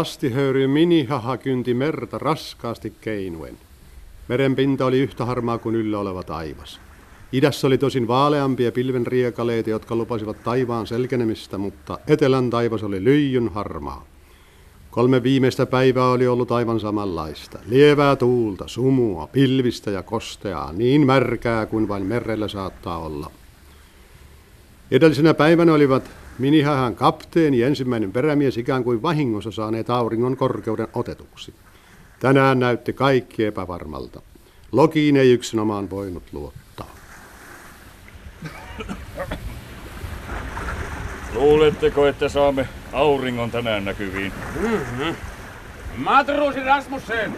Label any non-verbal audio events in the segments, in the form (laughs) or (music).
Lastihöyry minihaha kynti merta raskaasti keinuen. Merenpinta oli yhtä harmaa kuin yllä oleva taivas. Idässä oli tosin vaaleampia pilvenriekaleita, jotka lupasivat taivaan selkenemistä, mutta etelän taivas oli lyijyn harmaa. Kolme viimeistä päivää oli ollut aivan samanlaista. Lievää tuulta, sumua, pilvistä ja kosteaa, niin märkää kuin vain merellä saattaa olla. Edellisenä päivänä olivat Minihahan kapteeni ja ensimmäinen perämies ikään kuin vahingossa saaneet auringon korkeuden otetuksi. Tänään näytti kaikki epävarmalta. Lokiin ei yksinomaan voinut luottaa. Luuletteko, että saamme auringon tänään näkyviin? Mm-hmm. Matruusi Rasmussen!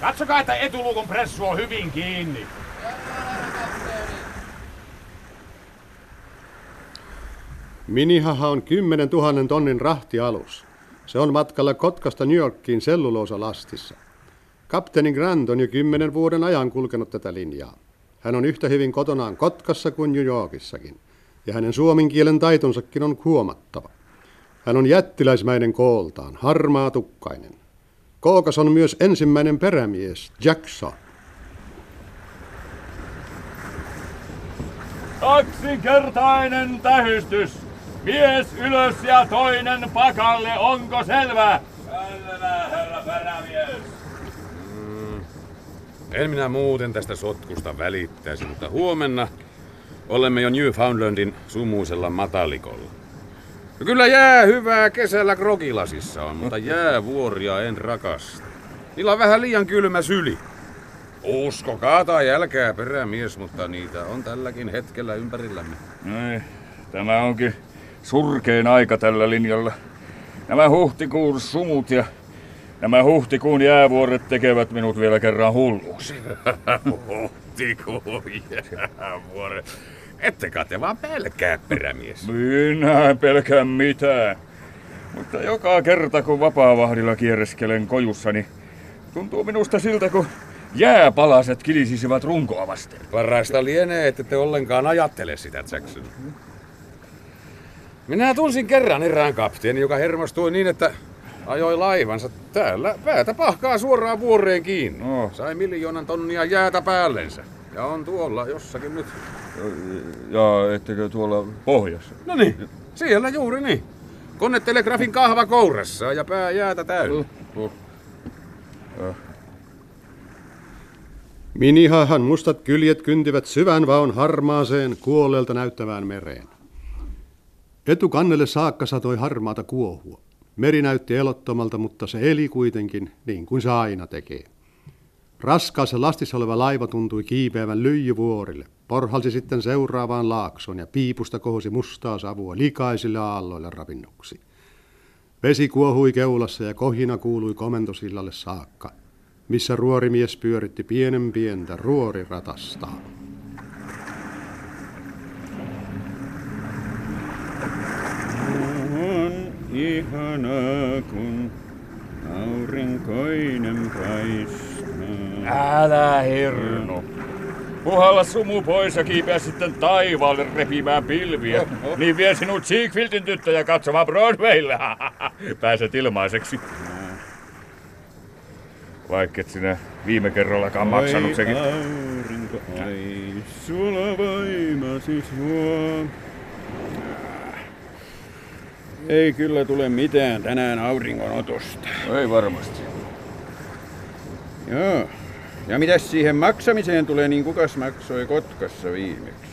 Katsokaa, että etulukon pressu on hyvin kiinni. Minihaha on 10 000 tonnin rahtialus. Se on matkalla Kotkasta New Yorkiin lastissa. Kapteeni Grant on jo kymmenen vuoden ajan kulkenut tätä linjaa. Hän on yhtä hyvin kotonaan Kotkassa kuin New Yorkissakin, ja hänen suomen kielen taitonsakin on huomattava. Hän on jättiläismäinen kooltaan, harmaa tukkainen. Kookas on myös ensimmäinen perämies, Jackson. Kaksinkertainen tähystys! Mies ylös ja toinen pakalle, onko selvä? Selvä, herra perämies. Mm. En minä muuten tästä sotkusta välittäisi, mutta huomenna olemme jo Newfoundlandin sumuisella matalikolla. No kyllä jää hyvää kesällä krokilasissa on, mutta jäävuoria en rakasta. Niillä on vähän liian kylmä syli. Uskokaa tai älkää perämies, mutta niitä on tälläkin hetkellä ympärillämme. Ei, tämä onkin surkein aika tällä linjalla. Nämä huhtikuun sumut ja nämä huhtikuun jäävuoret tekevät minut vielä kerran hulluksi. (laughs) huhtikuun jäävuoret. Ettekä te vaan pelkää, perämies. Minä en pelkää mitään. Mutta joka kerta kun vapaavahdilla kierreskelen kojussa, niin tuntuu minusta siltä, kun jääpalaset kilisisivät runkoa vasten. Parasta lienee, että te ollenkaan ajattele sitä, Jackson. Minä tunsin kerran erään kapteeni, joka hermostui niin, että ajoi laivansa täällä päätä pahkaa suoraan vuoreen kiinni. No. Sai miljoonan tonnia jäätä päällensä. Ja on tuolla jossakin nyt. Ja ettekö tuolla pohjassa? No niin, siellä juuri niin. Konetelegrafin kahva kourassa ja pää jäätä täynnä. Uh, uh. Uh. Minihahan mustat kyljet kyntivät syvän vaun harmaaseen kuolleelta näyttävään mereen. Etukannelle saakka satoi harmaata kuohua. Meri näytti elottomalta, mutta se eli kuitenkin niin kuin se aina tekee. Raskaassa lastissa oleva laiva tuntui kiipeävän lyijyvuorille. Porhalsi sitten seuraavaan laaksoon ja piipusta kohosi mustaa savua likaisille aalloille ravinnuksi. Vesi kuohui keulassa ja kohina kuului komentosillalle saakka, missä ruorimies pyöritti pienen pientä ruoriratasta. Ihanaa, kun aurinkoinen paistaa. Älä hirnu. Puhalla sumu pois ja kiipeä sitten taivaalle repimään pilviä. (laughs) Niin vie sinut Siegfieldin tyttöjä katsomaan Broadwaylle. (laughs) Pääset ilmaiseksi. Vaikka et sinä viime kerrallakaan maksanut sekin. aurinko, ai, sulla voimasi huo. Ei kyllä tule mitään tänään auringonotosta. Ei varmasti. Joo. Ja mitäs siihen maksamiseen tulee, niin kukas maksoi Kotkassa viimeksi?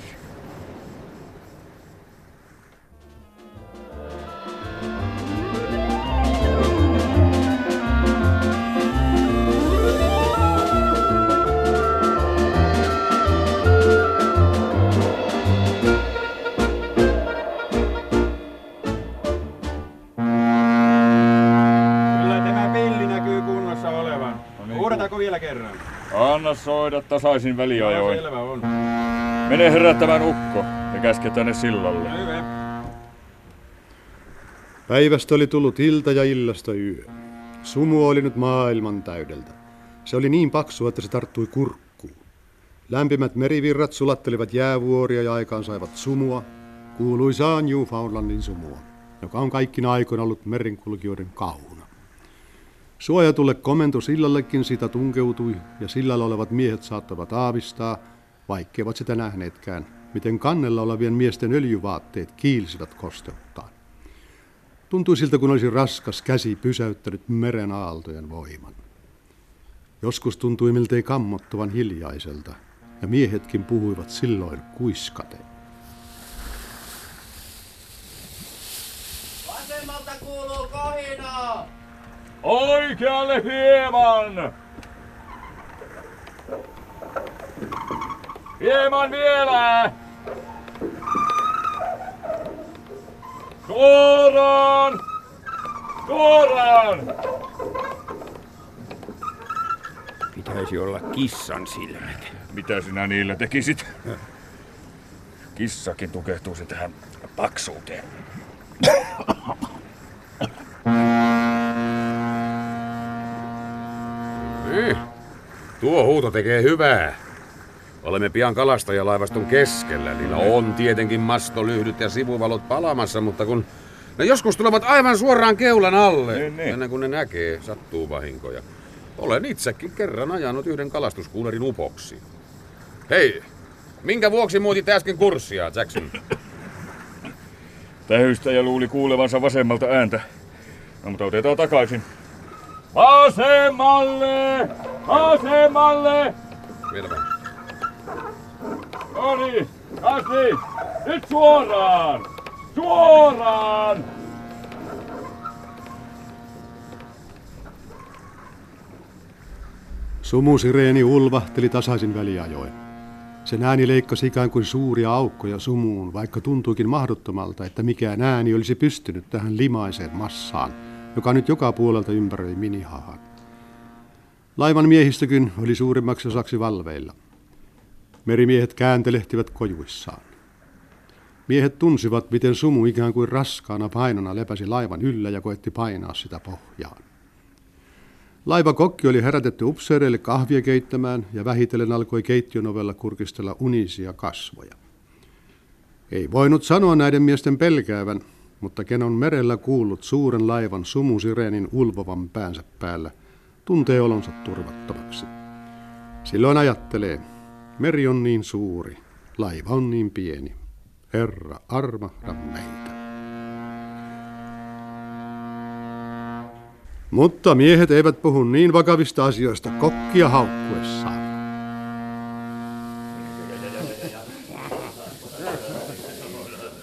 Soida tasaisin väliajoin. No, selvä on. Mene herättämään ukko ja käske tänne sillalle. Hyvä. Päivästä oli tullut ilta ja illasta yö. Sumu oli nyt maailman täydeltä. Se oli niin paksu, että se tarttui kurkkuun. Lämpimät merivirrat sulattelivat jäävuoria ja aikaan saivat sumua, kuuluisaa Newfoundlandin sumua, joka on kaikkina aikoina ollut merenkulkijoiden kauna. Suojatulle komento sillallekin sitä tunkeutui, ja sillalla olevat miehet saattavat aavistaa, vaikkeivat sitä nähneetkään, miten kannella olevien miesten öljyvaatteet kiilsivät kosteuttaan. Tuntui siltä, kun olisi raskas käsi pysäyttänyt meren aaltojen voiman. Joskus tuntui miltei kammottavan hiljaiselta, ja miehetkin puhuivat silloin kuiskaten. Vasemmalta kuuluu kohinaa! Oikealle hieman! Hieman vielä! Suoraan! Suoraan! Pitäisi olla kissan silmät. Mitä sinä niillä tekisit? Kissakin tukehtuisi tähän paksuuteen. Huuto tekee hyvää. Olemme pian kalastajalaivaston keskellä. Niillä on tietenkin mastolyhdyt ja sivuvalot palamassa, mutta kun ne joskus tulevat aivan suoraan keulan alle, Niin, niin. ennen kuin ne näkee, sattuu vahinkoja. Olen itsekin kerran ajanut yhden kalastuskuulerin upoksi. Hei, minkä vuoksi muutit äsken kurssia, Jackson? Tähystäjä luuli kuulevansa vasemmalta ääntä. No mutta otetaan takaisin. Vasemmalle! Vasemmalle! Vielä vähän. No niin! Nyt suoraan! Suoraan! Sumusireeni ulvahteli tasaisin väliajoin. Sen ääni leikkasi ikään kuin suuria aukkoja sumuun, vaikka tuntuikin mahdottomalta, että mikään ääni olisi pystynyt tähän limaiseen massaan, joka nyt joka puolelta ympäröi minihahan. Laivan miehistökin oli suurimmaksi osaksi valveilla. Merimiehet kääntelehtivät kojuissaan. Miehet tunsivat, miten sumu ikään kuin raskaana painona lepäsi laivan yllä ja koetti painaa sitä pohjaan. Laivakokki oli herätetty upseereille kahvia keittämään ja vähitellen alkoi keittiön ovella kurkistella unisia kasvoja. Ei voinut sanoa näiden miesten pelkäävän, mutta ken on merellä kuullut suuren laivan sumusireenin ulvovan päänsä päällä, tuntee olonsa turvattomaksi. Silloin ajattelee, meri on niin suuri, laiva on niin pieni. Herra, armahda meitä. Mutta miehet eivät puhu niin vakavista asioista kokkia haukkuessaan.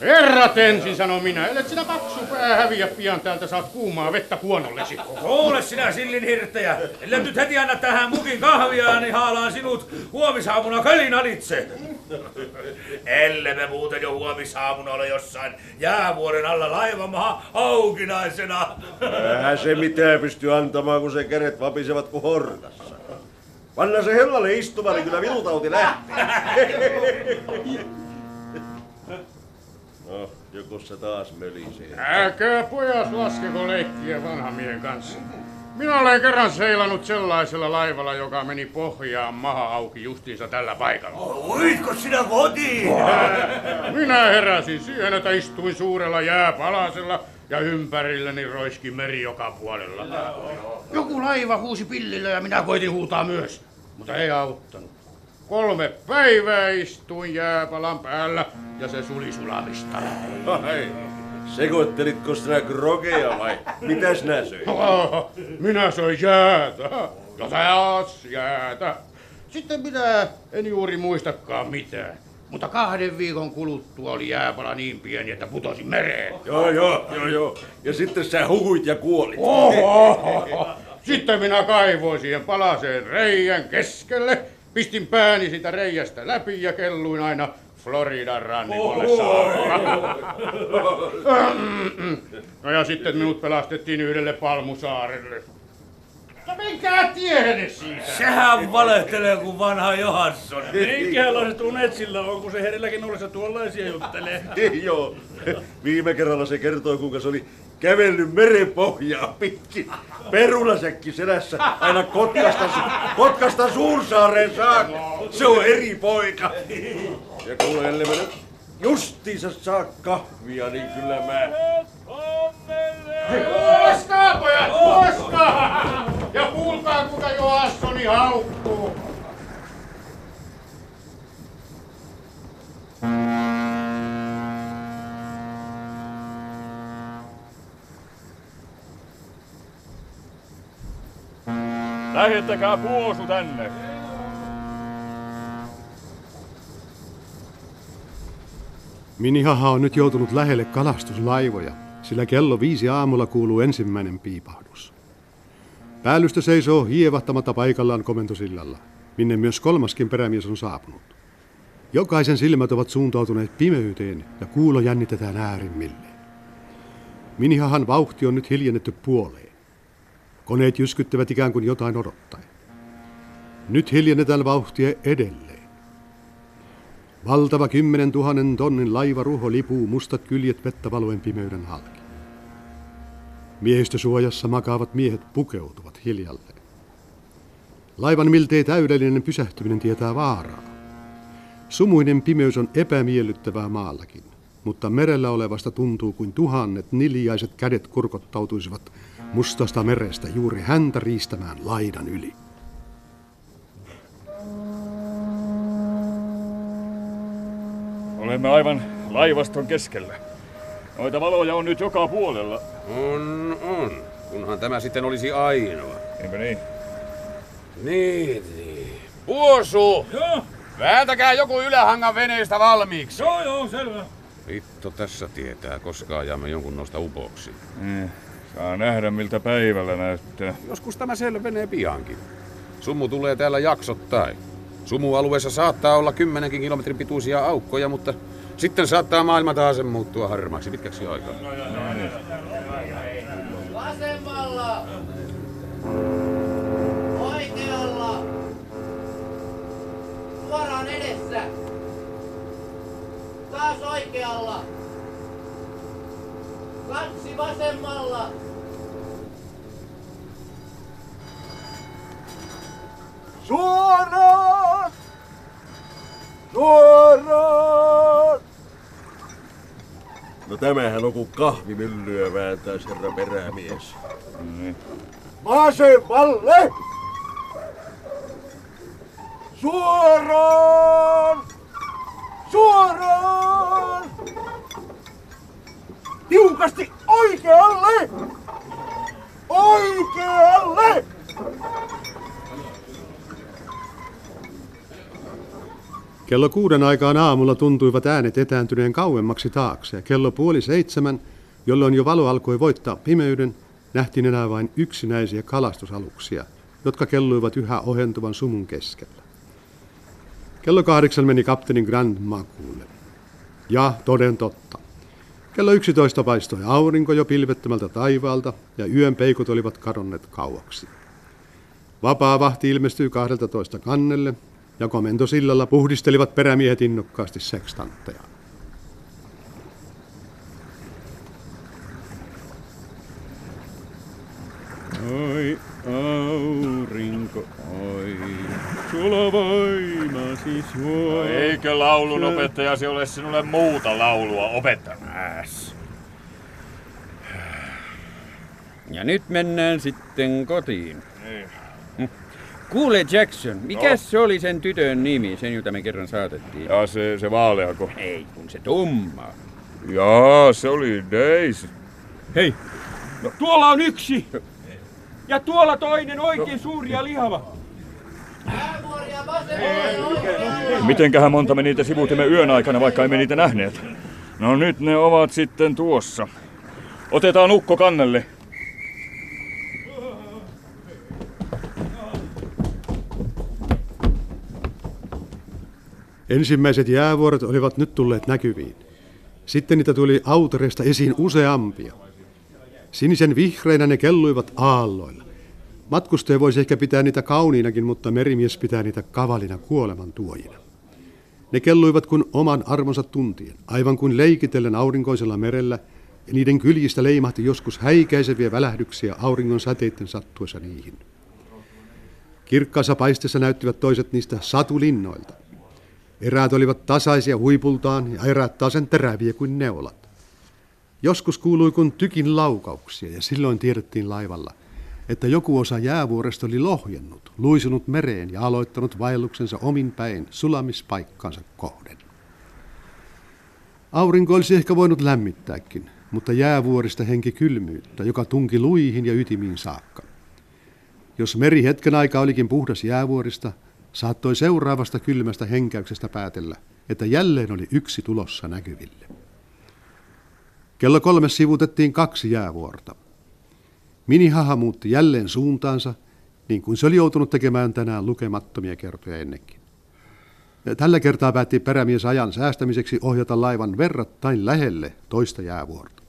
Herrat ensin, sano minä. Ellet sinä paksu pää häviä pian täältä, saat kuumaa vettä kuonollesi. Kuule sinä sillin hirttäjä. Ellei nyt heti anna tähän mukin kahvia, niin haalaan sinut huomisaamuna kölin alitse. Elle me muuten jo huomisaamuna ole jossain jäävuoren alla laivamaha aukinaisena. Eihän se mitään pysty antamaan, kun se kädet vapisevat kuin hortassa. Panna se hellalle istumaan, niin kyllä vilutauti lähtee. No, joku se taas mölisee. Älkää pojat laskeko leikkiä vanhan miehen kanssa. Minä olen kerran seilannut sellaisella laivalla, joka meni pohjaan maha auki justiinsa tällä paikalla. Uitko sinä kotiin? Minä heräsin siihen, että istuin suurella jääpalasella ja ympärilläni roiski meri joka puolella. Joku laiva huusi pillillä ja minä koitin huutaa myös, mutta ei auttanut. Kolme päivää istuin jääpalan päällä ja se suli sulamista. Ai, sekoittelitko sinä grogeja vai mitäs nää söit? (laughs) Oh, minä söin jäätä ja taas jäätä. Sitten minä en juuri muistakaan mitään. Mutta kahden viikon kuluttua oli jääpala niin pieni, että putosin mereen. Joo, joo, joo, joo. Ja sitten sä hukuit ja kuolit. Oho! Sitten minä kaivoin siihen palaseen reijän keskelle, pistin pääni sitä reijästä läpi ja kelluin aina Floridan rannikolle saakka. (laughs) No ja sitten minut pelastettiin yhdelle palmusaarelle. No menkää tiehenne siitä! Sehän valehtelee kuin vanha Johansson. (laughs) Minkälaiset unet sillä on, kun se herilläkin ollessa tuollaisia juttelee? (laughs) Joo. Viime kerralla se kertoi, kuinka se oli kävellyt merenpohjaa pitkin. Perunasäkki selässä aina Kotkasta, su- Kotkasta Suursaareen saakka. Se on eri poika. Ja kuule, ellei nyt justiinsa saa kahvia, niin kyllä mä... Juoskaa, pojat, juoskaa! Ja kuulkaa, kuinka Johassoni haukkuu. Lähettäkää puosu tänne. Minihaha on nyt joutunut lähelle kalastuslaivoja, sillä kello viisi aamulla kuuluu ensimmäinen piipahdus. Päällystö seisoo hievahtamatta paikallaan komentosillalla, minne myös kolmaskin perämies on saapunut. Jokaisen silmät ovat suuntautuneet pimeyteen ja kuulo jännitetään äärimmilleen. Minihahan vauhti on nyt hiljennetty puoleen. Koneet jyskyttävät ikään kuin jotain odottaen. Nyt hiljennetään vauhtia edelleen. Valtava kymmenen tuhannen tonnin laivaruho lipuu mustat kyljet vettä valoen pimeyden halki. Miehistösuojassa makaavat miehet pukeutuvat hiljalleen. Laivan miltei täydellinen pysähtyminen tietää vaaraa. Sumuinen pimeys on epämiellyttävää maallakin, mutta merellä olevasta tuntuu kuin tuhannet niljaiset kädet kurkottautuisivat mustasta merestä juuri häntä riistämään laidan yli. Olemme aivan laivaston keskellä. Noita valoja on nyt joka puolella. On, on. Kunhan tämä sitten olisi ainoa. Eikö niin? Niin, niin. Puosu! Joo, Vääntäkää joku ylähangan veneestä valmiiksi. joo, joo, selvä. Vitto tässä tietää, koska ajamme jonkun noista upoksi. Niin. Saa nähdä miltä päivällä näyttää. Joskus tämä selvenee piankin. Sumu tulee täällä jaksottain. Sumualueessa saattaa olla kymmenenkin kilometrin pituisia aukkoja, mutta sitten saattaa maailma taas muuttua harmaaksi pitkäksi aikaa. Vasemmalla! Oikealla! Suoraan edessä! Taas oikealla! Kaksi vasemmalla! Suoraan! Suoraan! No tämähän on kuin kahvimyllyä vääntäis herra perämies. Vasemmalle! Suoraan! Suoraan! Tiukasti oikealle! Oikealle! Kello kuuden aikaan aamulla tuntuivat äänet etääntyneen kauemmaksi taakse kello puoli seitsemän, jolloin jo valo alkoi voittaa pimeyden, nähtiin enää vain yksinäisiä kalastusaluksia, jotka kelluivat yhä ohentuvan sumun keskellä. Kello kahdeksan meni kapteenin Grand makuulle. Ja toden totta. Kello yksitoista paistoi aurinko jo pilvettömältä taivaalta ja yön peikot olivat kadonneet kauaksi. Vapaa vahti ilmestyi 12 kannelle ja komentosillalla puhdistelivat perämiehet innokkaasti sekstantteja. Oi, aurinko, oi, sulla voimasi suo. Eikö laulun opettajasi ole sinulle muuta laulua opettamassa? Ja nyt mennään sitten kotiin. Hm. Kuule Jackson, mikä No. se oli sen tytön nimi, sen jota me kerran saatettiin? Ja se, se vaaleako? Ei, kun se tumma. Jaa, se oli Daisy. Hei, tuolla on yksi. Ja tuolla toinen oikein suuri ja lihava. Mitenkähän monta me niitä sivutimme yön aikana, vaikka emme niitä nähneet? No nyt ne ovat sitten tuossa. Otetaan ukko kannelle. Ensimmäiset jäävuoret olivat nyt tulleet näkyviin. Sitten niitä tuli autoreista esiin useampia. Sinisen vihreinä ne kelluivat aalloilla. Matkustaja voisi ehkä pitää niitä kauniinakin, mutta merimies pitää niitä kavalina kuoleman tuojina. Ne kelluivat kuin oman arvonsa tuntien, aivan kuin leikitellen aurinkoisella merellä, ja niiden kyljistä leimahti joskus häikäiseviä välähdyksiä auringon säteiden sattuessa niihin. Kirkkaassa paisteessa näyttivät toiset niistä satulinnoilta. Eräät olivat tasaisia huipultaan ja eräät taas sen teräviä kuin neulat. Joskus kuului kun tykin laukauksia ja silloin tiedettiin laivalla, että joku osa jäävuoresta oli lohjennut, luisunut mereen ja aloittanut vaelluksensa omin päin sulamispaikkansa kohden. Aurinko olisi ehkä voinut lämmittääkin, mutta jäävuorista henki kylmyyttä, joka tunki luihin ja ytimiin saakka. Jos meri hetken aikaa olikin puhdas jäävuorista, saattoi seuraavasta kylmästä henkäyksestä päätellä, että jälleen oli yksi tulossa näkyville. Kello kolme sivutettiin kaksi jäävuorta. Minihaha muutti jälleen suuntaansa, niin kuin se oli joutunut tekemään tänään lukemattomia kertoja ennenkin. Tällä kertaa päätti perämies ajan säästämiseksi ohjata laivan verrattain lähelle toista jäävuorta.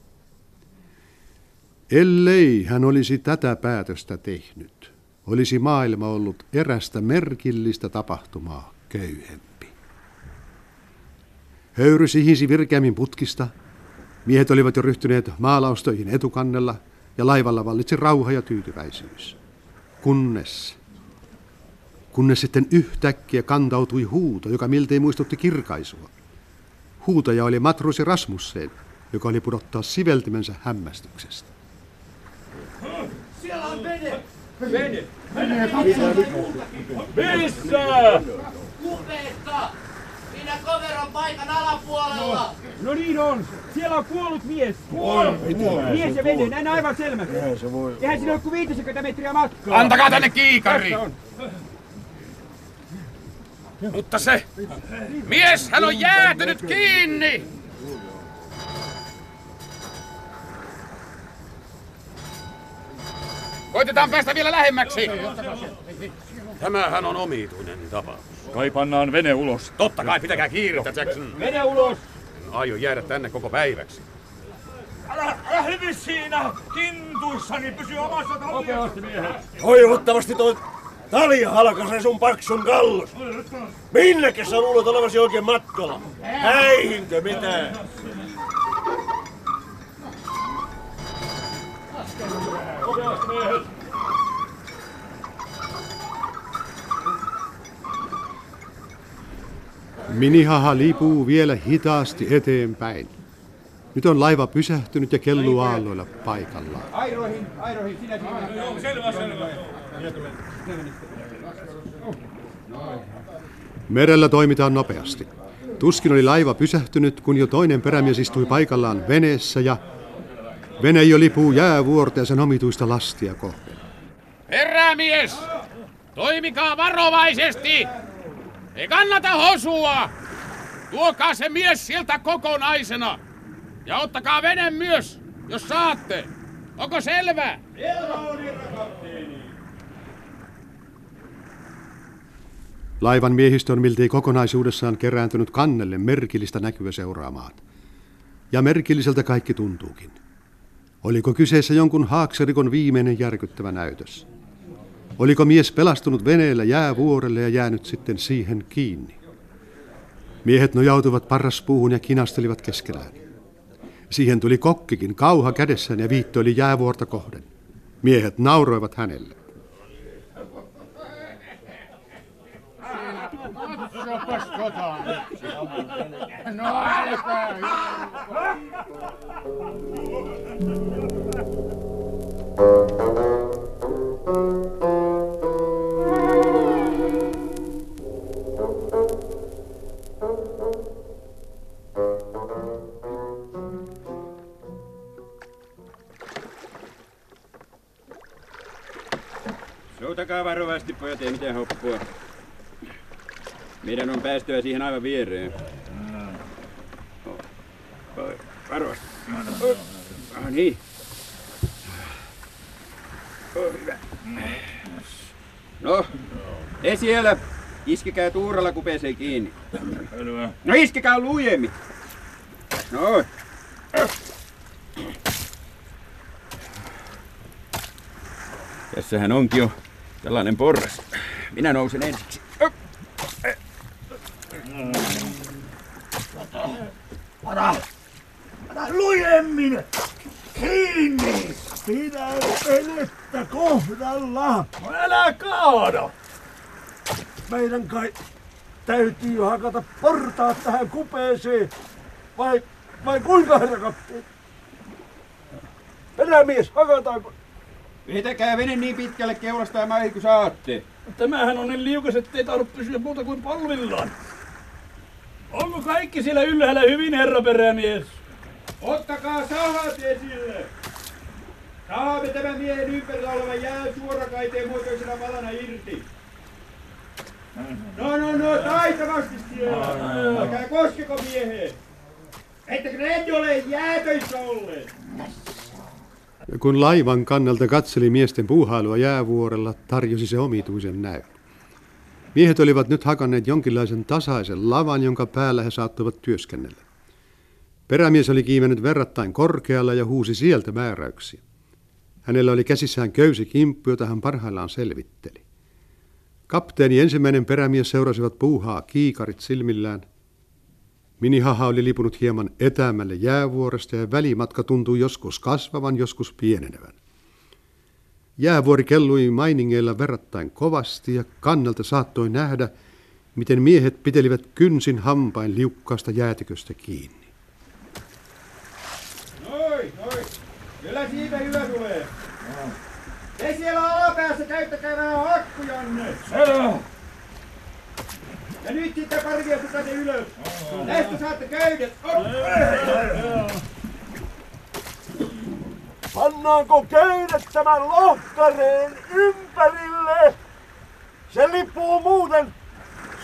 Ellei hän olisi tätä päätöstä tehnyt, olisi maailma ollut erästä merkillistä tapahtumaa köyhempi. Höyry sihisi virkeämmin putkista. Miehet olivat jo ryhtyneet maalaustoihin etukannella ja laivalla vallitsi rauha ja tyytyväisyys. Kunnes kunnes sitten yhtäkkiä kantautui huuto, joka miltei muistutti kirkaisua. Huutaja oli matruusi Rasmussen, joka oli pudottaa siveltimensä hämmästyksestä. Siellä on vene! Vene! Missä? Kupeessa! Siinä koveron paikan alapuolella! No niin on. Siellä on kuollut mies. Kuollut? Mies ja vene, näin aivan selvästi. Eihän se voi Eihän siinä ole kuin 50 metriä matkaa. Antakaa tänne kiikari! Mutta se mies, hän on jäätynyt kiinni! Koitetaan päästä vielä lähemmäksi. Tämähän on omituinen tapaus. Kai pannaan vene ulos. Totta kai, pitäkää kiirettä, Jackson. Vene ulos. Aion jäädä tänne koko päiväksi. Älä, älä hyvi siinä kintuissani, pysy omassa miehet. Toivottavasti toi Talia halkaisee sun paksun kallus. Minnekä sä luulet olevasi oikein matkalla? Häihinkö mitään? Minihaha liipuu vielä hitaasti eteenpäin. Nyt on laiva pysähtynyt ja kelluu aalloilla paikallaan. Airoihin, airoihin, sinä siinä. Joo, selvä, selvä. Merellä toimitaan nopeasti. Tuskin oli laiva pysähtynyt, kun jo toinen perämies istui paikallaan veneessä ja vene jo lipuu jäävuorta ja sen omituista lastia kohden. Perämies! Toimikaa varovaisesti! Ei kannata hosua! Tuokaa se mies sieltä kokonaisena! Ja ottakaa vene myös, jos saatte! Onko selvä? Laivan miehistö on miltei kokonaisuudessaan kerääntynyt kannelle merkillistä näkyä seuraamaan. Ja merkilliseltä kaikki tuntuukin. Oliko kyseessä jonkun haakserikon viimeinen järkyttävä näytös? Oliko mies pelastunut veneellä jäävuorelle ja jäänyt sitten siihen kiinni? Miehet nojautuivat parraspuuhun ja kinastelivat keskenään. Siihen tuli kokkikin kauha kädessään ja viittoili jäävuorta kohden. Miehet nauroivat hänelle. No Soutakaa varovasti, pojat, ei mitään hoppua. Meidän on päästyä siihen aivan viereen. Oh, oh, Varovasti. Ah, niin. Oh, hyvä. No, te siellä. Iskekää tuuralla kupeeseen kiinni. No iskekää lujemmin. No. Tässähän onkin jo tällainen porras. Minä nousen ensiksi. Lujemmin! Kiinni! Pidä venettä kohdalla! Älä kaada! Meidän kai täytyy hakata portaat tähän kupeeseen. Vai, vai kuinka herra kapteeni? Perämies, hakataanko? Vetäkää vene niin pitkälle keulasta ja maihin kuin saatte. Tämähän on niin liukas, ettei tahdo pysyä muuta kuin polvillaan. Onko kaikki siellä ylhäällä hyvin, herra perämies? Ottakaa sahat esille! Saamme tämän miehen ympärillä olevan jää suorakaiteen muotoisena palana irti. No, no, no, taitavasti siellä! Älkää koskeko mieheen! Ettekö ne ole jäätöissä olleet? Kun laivan kannalta katseli miesten puuhailua jäävuorella, tarjosi se omituisen näyn. Miehet olivat nyt hakanneet jonkinlaisen tasaisen lavan, jonka päällä he saattoivat työskennellä. Perämies oli kiimennyt verrattain korkealla ja huusi sieltä määräyksiä. Hänellä oli käsissään köysi kimppu, jota hän parhaillaan selvitteli. Kapteeni ensimmäinen perämies seurasivat puuhaa kiikarit silmillään. Minihaha oli lipunut hieman etäämälle jäävuoresta ja välimatka tuntui joskus kasvavan, joskus pienenevän. Jäävuori kellui mainingeilla verrattain kovasti ja kannalta saattoi nähdä, miten miehet pitelivät kynsin hampain liukkaasta jäätiköstä kiinni. Noin, noin. Kyllä siitä hyvä tulee. Te siellä alapäässä käyttäkää vähän hakkujanne. Selvä. Ja nyt sitten pari miestä tänne ylös. Tästä saatte köydet. Pannaanko köydet tämän lohkareen ympärille? Se lipuu muuten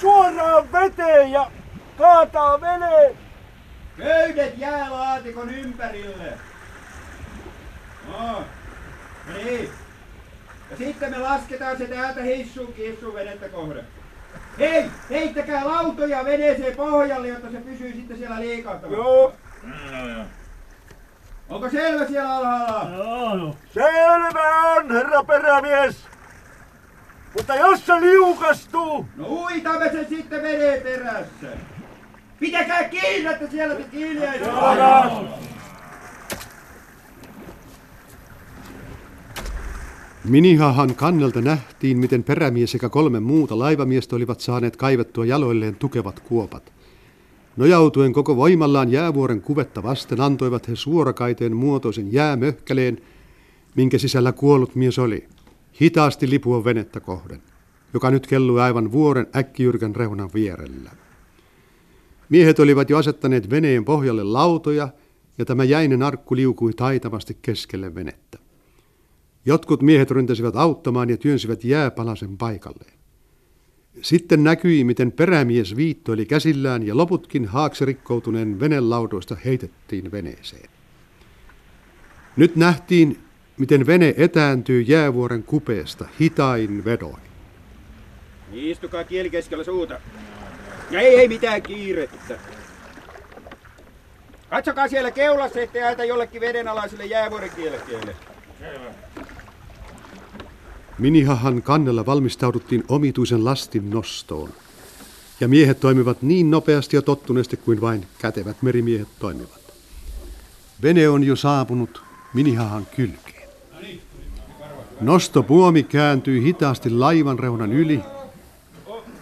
suoraan veteen ja kaataa veneen. Köydet jäälaatikon ympärille. No. Niin. Ja sitten me lasketaan se täältä hissuun kissun venettä kohden. Hei, heittäkää lautoja veneeseen pohjalle, jotta se pysyy sitten siellä liikahtamassa. Joo, Onko selvä siellä alhaalla? Joo, no. selvä on, herra perämies. Mutta jos se liukastuu, No uitamme sen sitten veneen perässä. Pitäkää kiinni, että siellä te kiinni ei Minihahan kannelta nähtiin, miten perämies sekä kolme muuta laivamiestä olivat saaneet kaivettua jaloilleen tukevat kuopat. Nojautuen koko voimallaan jäävuoren kuvetta vasten antoivat he suorakaiteen muotoisen jäämöhkäleen, minkä sisällä kuollut mies oli, hitaasti lipua venettä kohden, joka nyt kellui aivan vuoren äkkijyrkän reunan vierellä. Miehet olivat jo asettaneet veneen pohjalle lautoja, ja tämä jäinen arkku liukui taitavasti keskelle venettä. Jotkut miehet ryntäsivät auttamaan ja työnsivät jääpalasen paikalleen. Sitten näkyi, miten perämies viittoili käsillään ja loputkin haaksi rikkoutuneen venelaudoista heitettiin veneeseen. Nyt nähtiin, miten vene etääntyy jäävuoren kupeesta hitain vedoin. Istukaa kieli keskellä suuta. Ja ei, ei mitään kiirettä. Katsokaa siellä keulassa, ettei jollekin vedenalaiselle jäävuoren kielekkeelle. Minihahan kannella valmistauduttiin omituisen lastin nostoon. Ja miehet toimivat niin nopeasti ja tottuneesti kuin vain kätevät merimiehet toimivat. Vene on jo saapunut Minihahan kylkeen. Nostopuomi kääntyy hitaasti laivan reunan yli.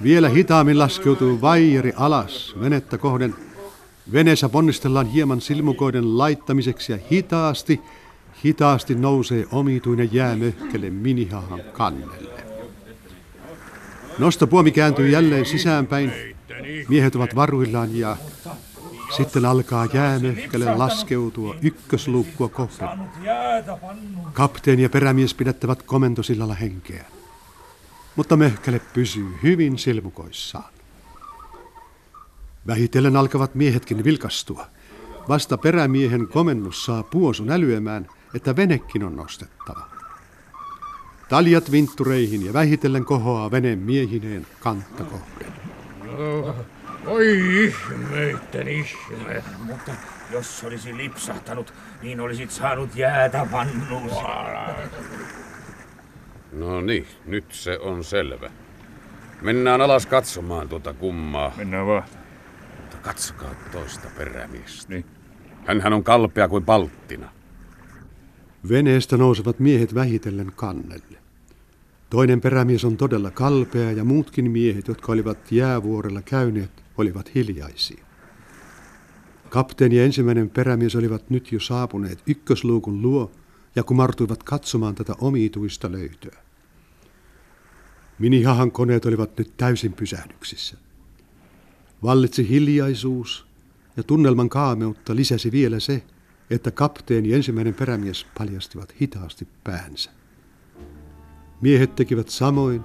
Vielä hitaammin laskeutuu vaijeri alas venettä kohden. Veneessä ponnistellaan hieman silmukoiden laittamiseksi ja hitaasti, hitaasti nousee omituinen jäämöhkele Minihahan kannelle. Nostopuomi kääntyy jälleen sisäänpäin. Miehet ovat varuillaan ja sitten alkaa jäämöhkele laskeutua ykkösluukkua kohden. Kapteeni ja perämies pidättävät komentosillalla henkeä. Mutta möhkäle pysyy hyvin silmukoissaan. Vähitellen alkavat miehetkin vilkastua. Vasta perämiehen komennus saa puosun älyämään, että venekin on nostettava. Taljat vinttureihin ja vähitellen kohoaa veneen miehineen kantta kohden. Oi ihmeitten ihme. Mutta jos olisi lipsahtanut, niin olisit saanut jäätä pannuun. No niin, nyt se on selvä. Mennään alas katsomaan tuota kummaa. Mennään vaan. Mutta katsokaa toista perämiestä. Niin. Hänhän on kalpea kuin palttina. Veneestä nousevat miehet vähitellen kannelle. Toinen perämies on todella kalpea ja muutkin miehet, jotka olivat jäävuorella käyneet, olivat hiljaisia. Kapteeni ja ensimmäinen perämies olivat nyt jo saapuneet ykkösluukun luo ja kumartuivat katsomaan tätä omituista löytöä. Minihahan koneet olivat nyt täysin pysähdyksissä. Vallitsi hiljaisuus ja tunnelman kaameutta lisäsi vielä se, että kapteeni ensimmäinen perämies paljastivat hitaasti päänsä. Miehet tekivät samoin,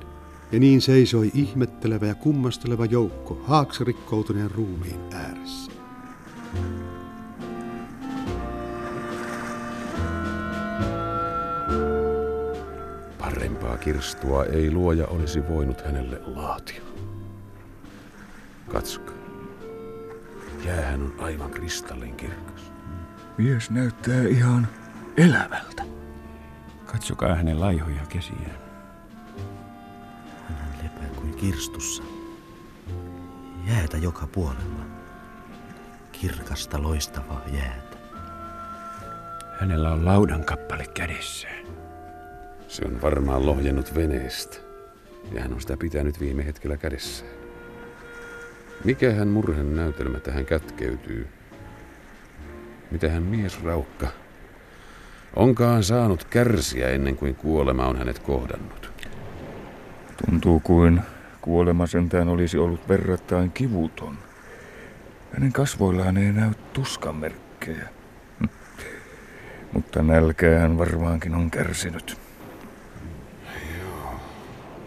ja niin seisoi ihmettelevä ja kummasteleva joukko haaksirikkoutuneen ruumiin ääressä. Parempaa kirstua ei luoja olisi voinut hänelle laatia. Katsokaa. Jäähän on aivan kristallin kirkas. Mies näyttää ihan elävältä. Katsokaa hänen laihoja käsiään. Hän lepää kuin kirstussa. Jäätä joka puolella. Kirkasta loistavaa jäätä. Hänellä on laudan kappale kädessään. Se on varmaan lohjennut veneestä. Ja hän on sitä pitänyt viime hetkellä kädessä. Mikähän murhen näytelmä tähän kätkeytyy? Mitähän mies raukka? Onkaan saanut kärsiä ennen kuin kuolema on hänet kohdannut? Tuntuu kuin kuolema sentään olisi ollut verrattain kivuton. Hänen kasvoillaan ei näy tuskamerkkejä. (laughs) Mutta nälkää hän varmaankin on kärsinyt.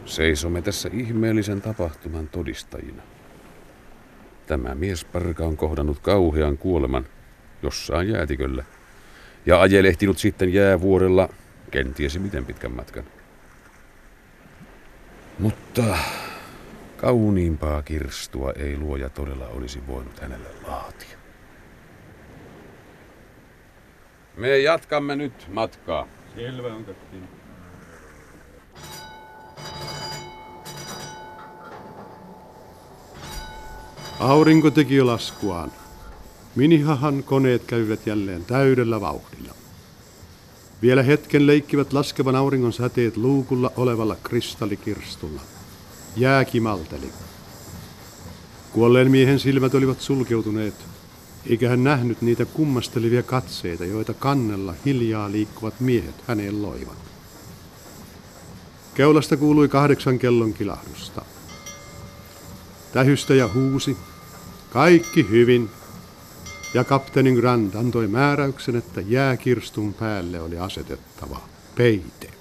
Seisomme tässä ihmeellisen tapahtuman todistajina. Tämä miesparka on kohdannut kauhean kuoleman jossain jäätiköllä ja ajelehtinut sitten jäävuorella kenties miten pitkän matkan. Mutta kauniimpaa kirstua ei luoja todella olisi voinut hänelle laatia. Me jatkamme nyt matkaa. Selvä on, kapteeni. Aurinko teki jo laskuaan. Minihahan koneet kävivät jälleen täydellä vauhdilla. Vielä hetken leikkivät laskevan auringon säteet luukulla olevalla kristallikirstulla. Jää kimalteli. Kuolleen miehen silmät olivat sulkeutuneet, eikä hän nähnyt niitä kummastelivia katseita, joita kannella hiljaa liikkuvat miehet häneen loivat. Keulasta kuului kahdeksan kellon kilahdusta. Tähystäjä huusi, kaikki hyvin, ja kapteeni Grant antoi määräyksen, että jääkirstun päälle oli asetettava peite.